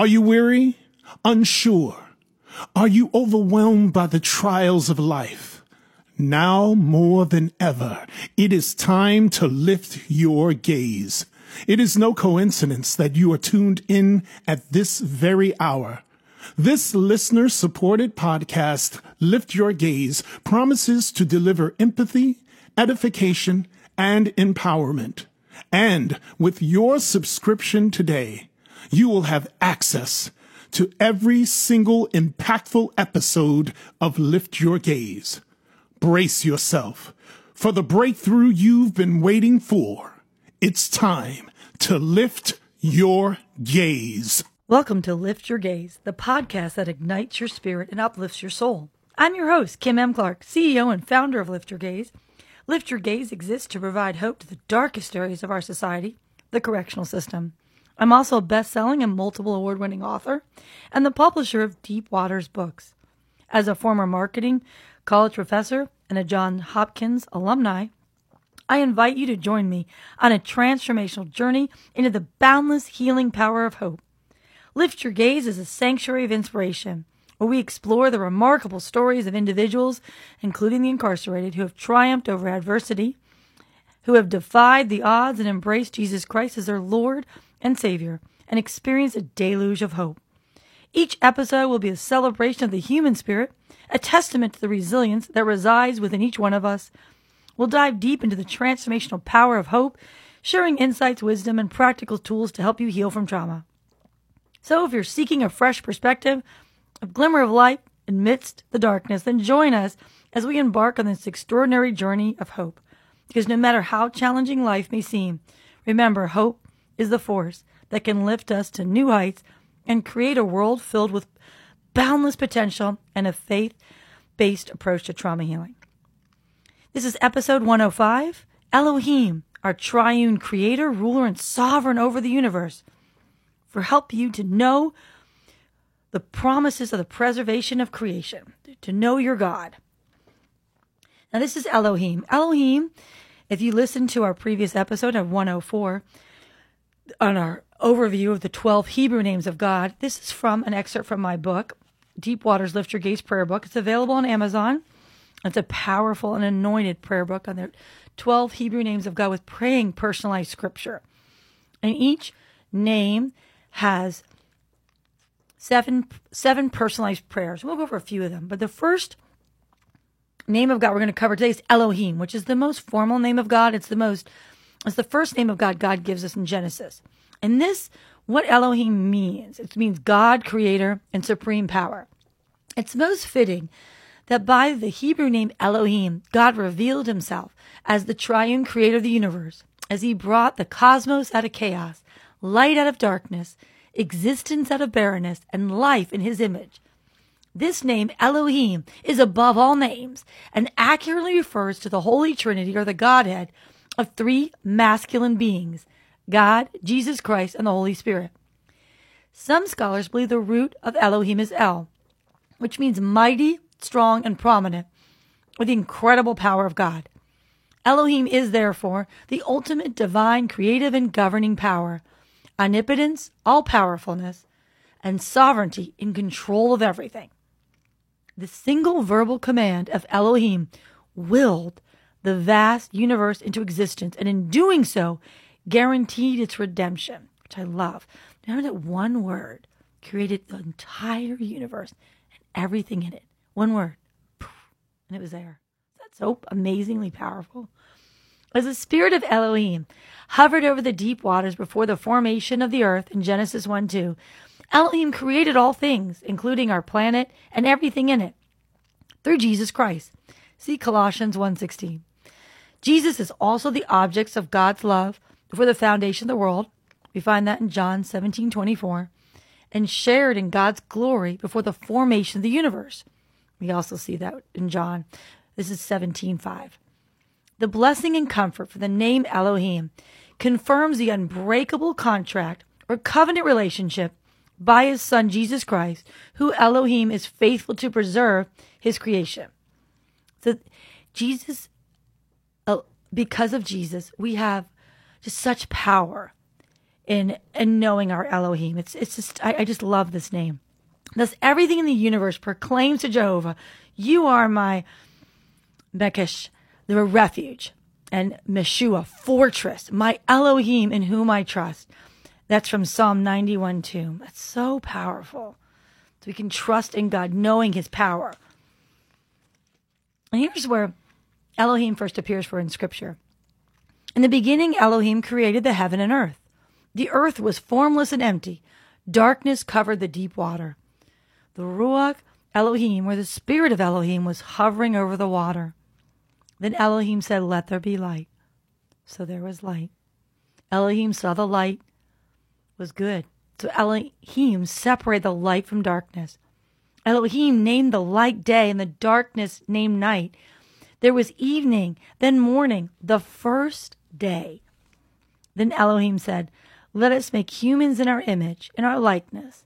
Are you weary? Unsure? Are you overwhelmed by the trials of life? Now more than ever, it is time to lift your gaze. It is no coincidence that you are tuned in at this very hour. This listener supported podcast, Lift Your Gaze, promises to deliver empathy, edification, and empowerment. And with your subscription today, you will have access to every single impactful episode of Lift Your Gaze. Brace yourself for the breakthrough you've been waiting for. It's time to lift your gaze. Welcome to Lift Your Gaze, the podcast that ignites your spirit and uplifts your soul. I'm your host, Kim M. Clark, CEO and founder of Lift Your Gaze. Lift Your Gaze exists to provide hope to the darkest areas of our society, the correctional system. I'm also a best selling and multiple award winning author and the publisher of Deep Waters books. As a former marketing college professor and a Johns Hopkins alumni, I invite you to join me on a transformational journey into the boundless healing power of hope. Lift Your Gaze is a sanctuary of inspiration where we explore the remarkable stories of individuals, including the incarcerated, who have triumphed over adversity, who have defied the odds and embraced Jesus Christ as their Lord and Savior, and experience a deluge of hope. Each episode will be a celebration of the human spirit, a testament to the resilience that resides within each one of us. We'll dive deep into the transformational power of hope, sharing insights, wisdom, and practical tools to help you heal from trauma. So if you're seeking a fresh perspective, a glimmer of light amidst the darkness, then join us as we embark on this extraordinary journey of hope. Because no matter how challenging life may seem, remember, hope is the force that can lift us to new heights and create a world filled with boundless potential and a faith based approach to trauma healing. This is episode 105 Elohim, our triune creator, ruler, and sovereign over the universe for help you to know the promises of the preservation of creation, to know your God. Now, this is Elohim. Elohim, if you listen to our previous episode of 104 on our overview of the 12 Hebrew names of God, this is from an excerpt from my book, Deep Waters Lift Your Gaze Prayer Book. It's available on Amazon. It's a powerful and anointed prayer book on the 12 Hebrew names of God with praying personalized scripture. And each name has seven seven personalized prayers. We'll go over a few of them, but the first name of God we're going to cover today is Elohim, which is the most formal name of God. It's the most it's the first name of God God gives us in Genesis. And this what Elohim means. It means God, creator, and supreme power. It's most fitting that by the Hebrew name Elohim, God revealed himself as the triune creator of the universe, as he brought the cosmos out of chaos light out of darkness, existence out of barrenness, and life in his image. This name, Elohim, is above all names and accurately refers to the Holy Trinity or the Godhead of three masculine beings God, Jesus Christ, and the Holy Spirit. Some scholars believe the root of Elohim is El, which means mighty, strong, and prominent, with the incredible power of God. Elohim is therefore the ultimate divine creative and governing power omnipotence, all powerfulness, and sovereignty in control of everything. The single verbal command of Elohim willed the vast universe into existence, and in doing so, guaranteed its redemption, which I love. Remember that one word created the entire universe and everything in it. One word, and it was there. That's so amazingly powerful. As the spirit of Elohim hovered over the deep waters before the formation of the earth in Genesis 1 2, Elohim created all things, including our planet and everything in it, through Jesus Christ. See Colossians 1:16. Jesus is also the objects of God's love before the foundation of the world. We find that in John 17:24, and shared in God's glory before the formation of the universe. We also see that in John. This is 17:5. The blessing and comfort for the name Elohim confirms the unbreakable contract or covenant relationship by his son Jesus Christ, who Elohim is faithful to preserve his creation. So Jesus, because of Jesus, we have just such power in in knowing our Elohim. It's it's just I, I just love this name. Thus everything in the universe proclaims to Jehovah, You are my Mekesh, the refuge, and Meshua, fortress, my Elohim in whom I trust. That's from Psalm 91 2. That's so powerful. So we can trust in God, knowing his power. And here's where Elohim first appears for in scripture. In the beginning, Elohim created the heaven and earth. The earth was formless and empty. Darkness covered the deep water. The Ruach Elohim, or the spirit of Elohim, was hovering over the water. Then Elohim said, Let there be light. So there was light. Elohim saw the light was good. So Elohim separated the light from darkness. Elohim named the light day and the darkness named night. There was evening, then morning, the first day. Then Elohim said, Let us make humans in our image, in our likeness.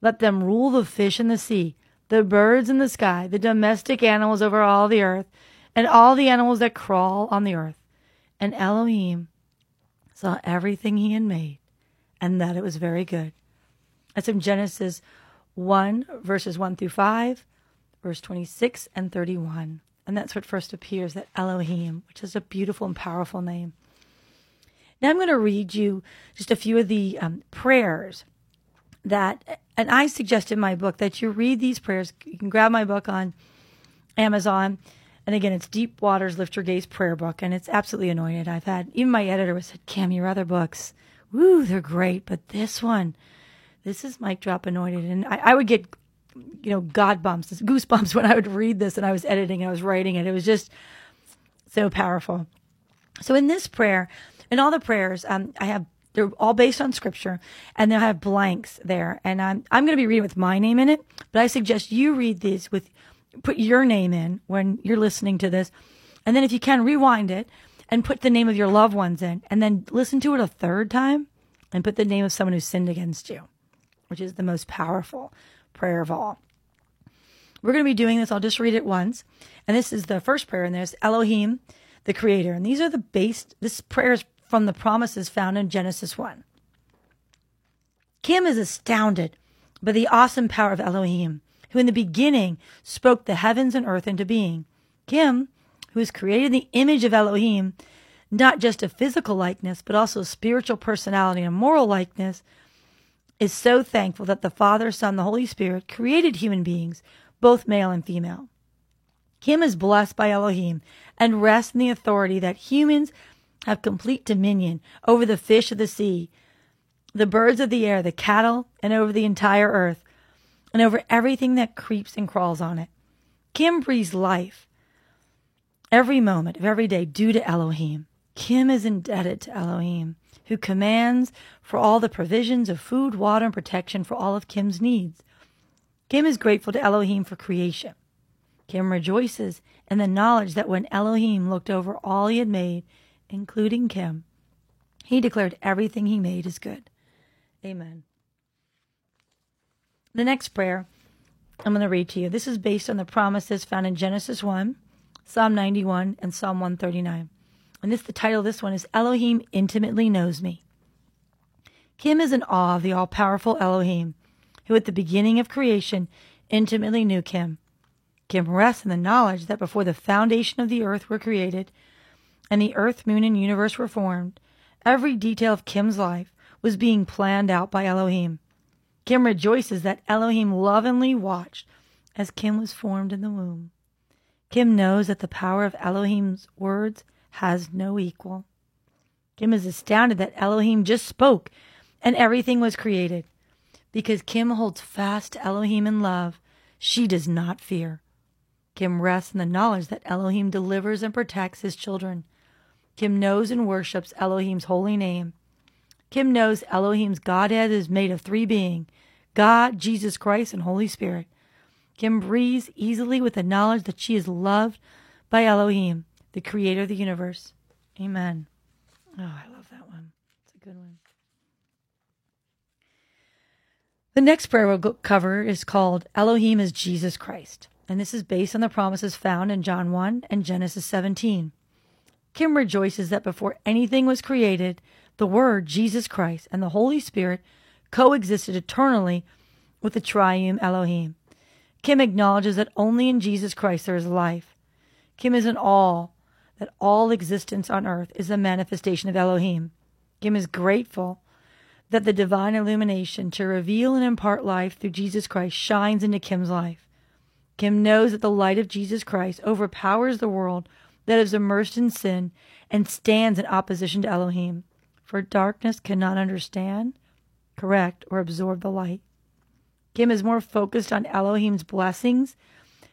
Let them rule the fish in the sea, the birds in the sky, the domestic animals over all the earth, and all the animals that crawl on the earth. And Elohim saw everything he had made, and that it was very good. That's in Genesis 1, verses 1 through 5, verse 26 and 31. And that's what first appears, that Elohim, which is a beautiful and powerful name. Now I'm going to read you just a few of the um, prayers that, and I suggest in my book that you read these prayers. You can grab my book on Amazon. And again, it's Deep Waters Lift Your Gaze prayer book, and it's absolutely anointed. I've had, even my editor said, Cam, your other books, woo, they're great, but this one, this is mic drop anointed. And I, I would get, you know, God bumps, goosebumps when I would read this and I was editing and I was writing it. It was just so powerful. So in this prayer, in all the prayers, um, I have they're all based on scripture and they have blanks there and i'm i'm going to be reading with my name in it but i suggest you read these with put your name in when you're listening to this and then if you can rewind it and put the name of your loved ones in and then listen to it a third time and put the name of someone who sinned against you which is the most powerful prayer of all. We're going to be doing this. I'll just read it once. And this is the first prayer, and there's Elohim, the creator. And these are the base, this prayer is from the promises found in Genesis 1. Kim is astounded by the awesome power of Elohim, who in the beginning spoke the heavens and earth into being. Kim, who has created the image of Elohim, not just a physical likeness, but also a spiritual personality and moral likeness, is so thankful that the Father, Son, the Holy Spirit created human beings, both male and female. Kim is blessed by Elohim and rests in the authority that humans have complete dominion over the fish of the sea, the birds of the air, the cattle, and over the entire earth, and over everything that creeps and crawls on it. Kim breathes life every moment of every day due to Elohim. Kim is indebted to Elohim who commands for all the provisions of food, water, and protection for all of Kim's needs. Kim is grateful to Elohim for creation. Kim rejoices in the knowledge that when Elohim looked over all he had made, including Kim, he declared everything he made is good. Amen. The next prayer I'm going to read to you. This is based on the promises found in Genesis 1, Psalm 91, and Psalm 139 and this the title of this one is Elohim intimately knows me. Kim is in awe of the all powerful Elohim, who at the beginning of creation intimately knew Kim. Kim rests in the knowledge that before the foundation of the earth were created and the earth, moon, and universe were formed, every detail of Kim's life was being planned out by Elohim. Kim rejoices that Elohim lovingly watched as Kim was formed in the womb. Kim knows that the power of Elohim's words has no equal. Kim is astounded that Elohim just spoke and everything was created. Because Kim holds fast to Elohim in love, she does not fear. Kim rests in the knowledge that Elohim delivers and protects his children. Kim knows and worships Elohim's holy name. Kim knows Elohim's Godhead is made of three beings God, Jesus Christ, and Holy Spirit. Kim breathes easily with the knowledge that she is loved by Elohim the creator of the universe. Amen. Oh, I love that one. It's a good one. The next prayer we'll cover is called Elohim is Jesus Christ. And this is based on the promises found in John 1 and Genesis 17. Kim rejoices that before anything was created, the Word, Jesus Christ, and the Holy Spirit coexisted eternally with the triune Elohim. Kim acknowledges that only in Jesus Christ there is life. Kim is in awe that all existence on earth is a manifestation of Elohim. Kim is grateful that the divine illumination to reveal and impart life through Jesus Christ shines into Kim's life. Kim knows that the light of Jesus Christ overpowers the world that is immersed in sin and stands in opposition to Elohim. For darkness cannot understand, correct, or absorb the light. Kim is more focused on Elohim's blessings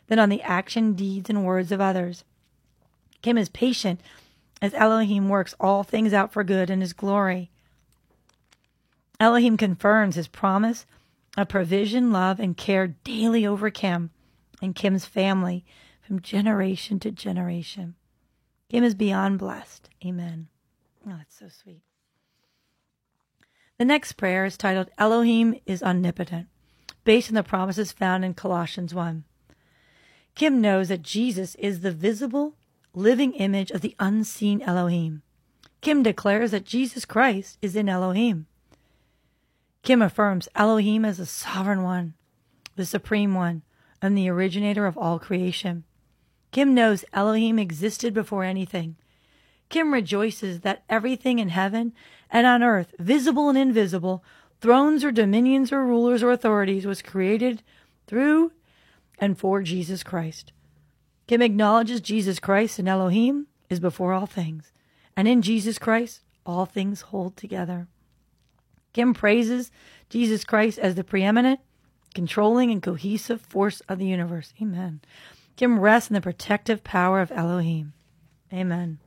than on the action, deeds, and words of others. Kim is patient as Elohim works all things out for good in his glory. Elohim confirms his promise of provision, love, and care daily over Kim and Kim's family from generation to generation. Kim is beyond blessed. Amen. Oh, that's so sweet. The next prayer is titled Elohim is Omnipotent based on the promises found in Colossians 1. Kim knows that Jesus is the visible, living image of the unseen Elohim. Kim declares that Jesus Christ is in Elohim. Kim affirms Elohim as the sovereign one, the supreme one, and the originator of all creation. Kim knows Elohim existed before anything. Kim rejoices that everything in heaven and on earth, visible and invisible, thrones or dominions or rulers or authorities was created through and for Jesus Christ. Kim acknowledges Jesus Christ and Elohim is before all things, and in Jesus Christ all things hold together. Kim praises Jesus Christ as the preeminent, controlling, and cohesive force of the universe. Amen. Kim rests in the protective power of Elohim. Amen.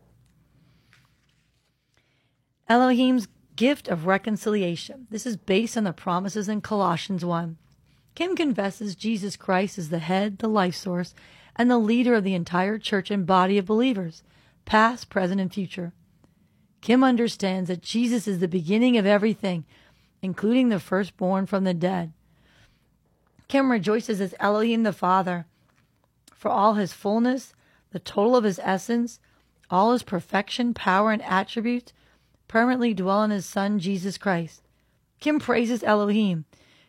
Elohim's gift of reconciliation. This is based on the promises in Colossians 1. Kim confesses Jesus Christ is the head, the life source, and the leader of the entire church and body of believers, past, present, and future. Kim understands that Jesus is the beginning of everything, including the firstborn from the dead. Kim rejoices as Elohim the Father for all his fullness, the total of his essence, all his perfection, power, and attributes permanently dwell in his Son, Jesus Christ. Kim praises Elohim,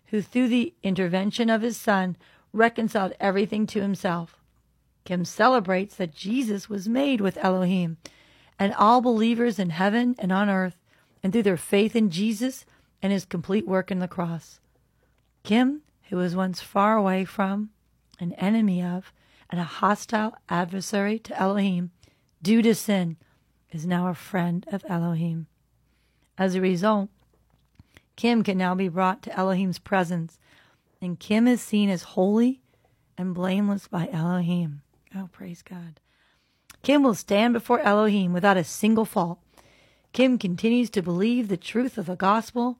who through the intervention of his Son reconciled everything to himself. Kim celebrates that Jesus was made with Elohim, and all believers in heaven and on earth, and through their faith in Jesus and his complete work in the cross. Kim, who was once far away from, an enemy of, and a hostile adversary to Elohim due to sin, is now a friend of Elohim. As a result, Kim can now be brought to Elohim's presence, and Kim is seen as holy and blameless by Elohim. Oh, praise God. Kim will stand before Elohim without a single fault. Kim continues to believe the truth of the gospel,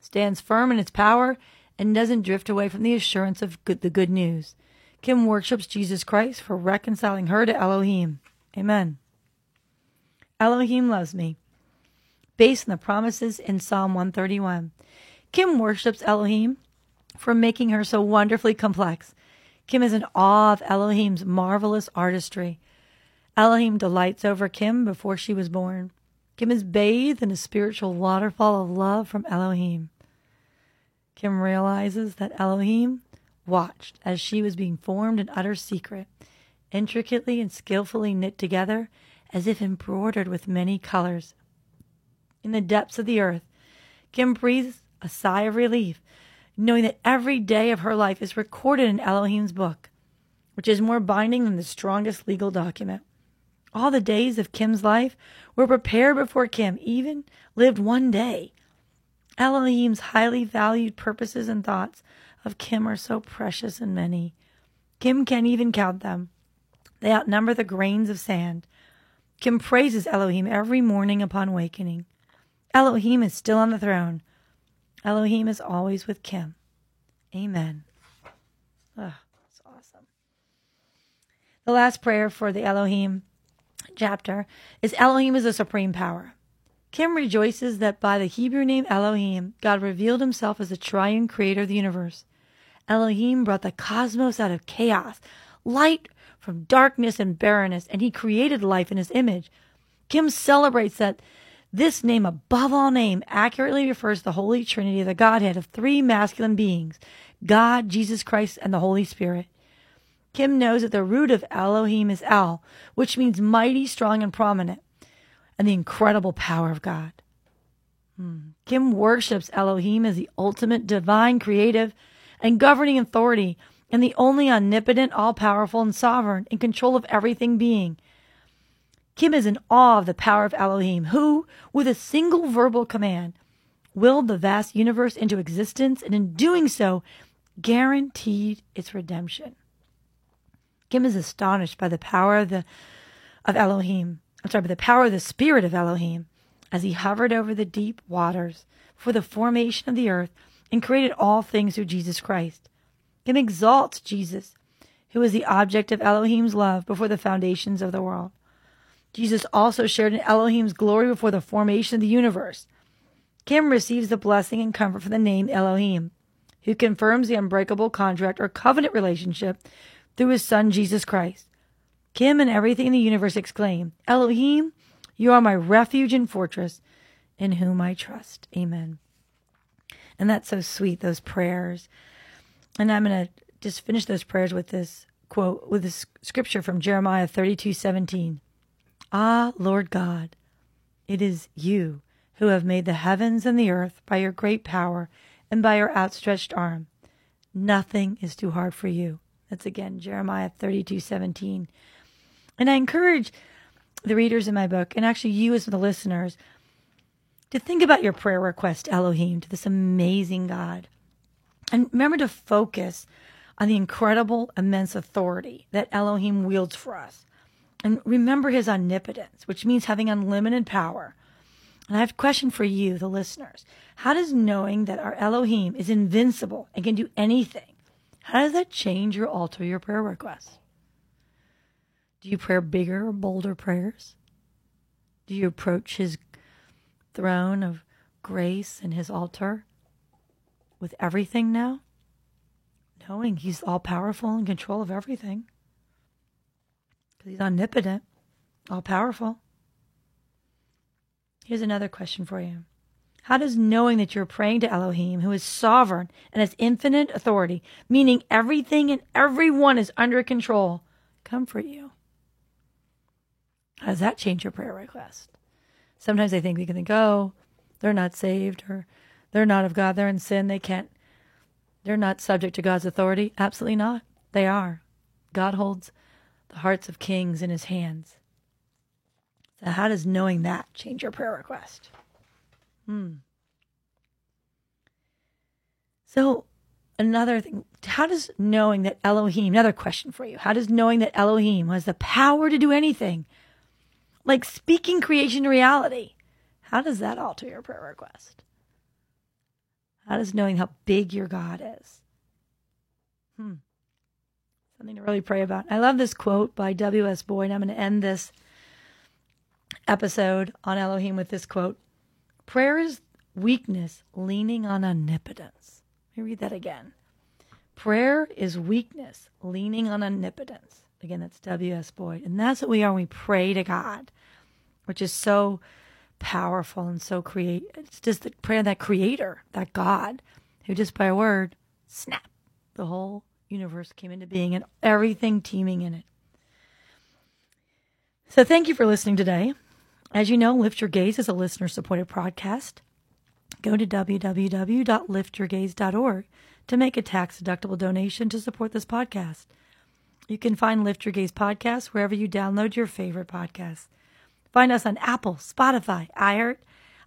stands firm in its power, and doesn't drift away from the assurance of good, the good news. Kim worships Jesus Christ for reconciling her to Elohim. Amen. Elohim loves me based on the promises in Psalm 131. Kim worships Elohim for making her so wonderfully complex. Kim is in awe of Elohim's marvelous artistry. Elohim delights over Kim before she was born. Kim is bathed in a spiritual waterfall of love from Elohim. Kim realizes that Elohim watched as she was being formed in utter secret, intricately and skillfully knit together as if embroidered with many colors in the depths of the earth. Kim breathes a sigh of relief, knowing that every day of her life is recorded in Elohim's book, which is more binding than the strongest legal document. All the days of Kim's life were prepared before Kim even lived one day. Elohim's highly valued purposes and thoughts of Kim are so precious and many. Kim can't even count them. They outnumber the grains of sand. Kim praises Elohim every morning upon awakening. Elohim is still on the throne. Elohim is always with Kim. Amen. That's awesome. The last prayer for the Elohim chapter is Elohim is a supreme power. Kim rejoices that by the Hebrew name Elohim, God revealed himself as the triune creator of the universe. Elohim brought the cosmos out of chaos, light from darkness and barrenness, and he created life in his image. Kim celebrates that This name, above all name, accurately refers to the Holy Trinity of the Godhead of three masculine beings God, Jesus Christ, and the Holy Spirit. Kim knows that the root of Elohim is El, which means mighty, strong, and prominent, and the incredible power of God. Hmm. Kim worships Elohim as the ultimate divine, creative, and governing authority, and the only omnipotent, all powerful, and sovereign, in control of everything being. Kim is in awe of the power of Elohim, who, with a single verbal command, willed the vast universe into existence, and in doing so, guaranteed its redemption. Kim is astonished by the power of the of Elohim. I'm sorry, by the power of the spirit of Elohim as he hovered over the deep waters for the formation of the earth and created all things through Jesus Christ. Kim exalts Jesus, who is the object of Elohim's love before the foundations of the world. Jesus also shared in Elohim's glory before the formation of the universe. Kim receives the blessing and comfort from the name Elohim, who confirms the unbreakable contract or covenant relationship through his son Jesus Christ. Kim and everything in the universe exclaim, Elohim, you are my refuge and fortress, in whom I trust. Amen. And that's so sweet, those prayers. And I'm going to just finish those prayers with this quote, with this scripture from Jeremiah 32 17. Ah, Lord God, it is you who have made the heavens and the earth by your great power and by your outstretched arm. Nothing is too hard for you. That's again Jeremiah 32 17. And I encourage the readers in my book, and actually you as the listeners, to think about your prayer request, Elohim, to this amazing God. And remember to focus on the incredible, immense authority that Elohim wields for us. And remember his omnipotence, which means having unlimited power. And I have a question for you, the listeners. How does knowing that our Elohim is invincible and can do anything, how does that change or alter your prayer requests? Do you pray bigger or bolder prayers? Do you approach his throne of grace and his altar with everything now? Knowing he's all powerful in control of everything because he's omnipotent, all powerful. Here's another question for you. How does knowing that you're praying to Elohim, who is sovereign and has infinite authority, meaning everything and everyone is under control, comfort you? How does that change your prayer request? Sometimes I think we can think, oh, they're not saved or they're not of God, they're in sin, they can't, they're not subject to God's authority. Absolutely not. They are. God holds the hearts of kings in his hands. So, how does knowing that change your prayer request? Hmm. So, another thing, how does knowing that Elohim, another question for you, how does knowing that Elohim has the power to do anything, like speaking creation to reality, how does that alter your prayer request? How does knowing how big your God is? Hmm something to really pray about. I love this quote by W.S. Bowd. I'm going to end this episode on Elohim with this quote Prayer is weakness leaning on omnipotence. Let me read that again. Prayer is weakness leaning on omnipotence. Again, that's W.S. Bowd. And that's what we are when we pray to God, which is so powerful and so create. It's just the prayer of that creator, that God, who just by a word, snap, the whole universe came into being and everything teeming in it. So thank you for listening today. As you know, Lift Your Gaze is a listener supported podcast. Go to www.liftyourgaze.org to make a tax deductible donation to support this podcast. You can find Lift Your Gaze podcast wherever you download your favorite podcasts. Find us on Apple, Spotify, iHeart,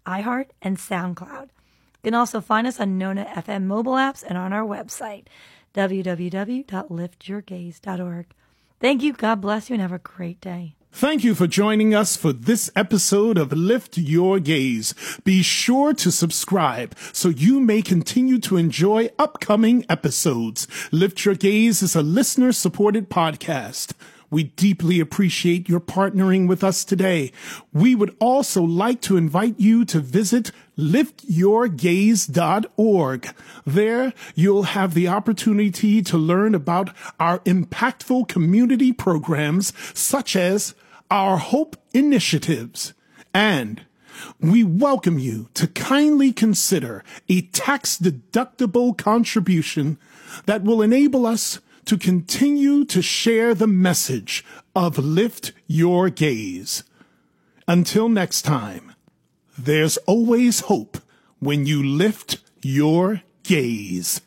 iHeart, and SoundCloud. You can also find us on Nona FM mobile apps and on our website, www.liftyourgaze.org. Thank you. God bless you and have a great day. Thank you for joining us for this episode of Lift Your Gaze. Be sure to subscribe so you may continue to enjoy upcoming episodes. Lift Your Gaze is a listener supported podcast. We deeply appreciate your partnering with us today. We would also like to invite you to visit liftyourgaze.org. There, you'll have the opportunity to learn about our impactful community programs such as our Hope Initiatives and we welcome you to kindly consider a tax deductible contribution that will enable us to continue to share the message of Lift Your Gaze. Until next time, there's always hope when you lift your gaze.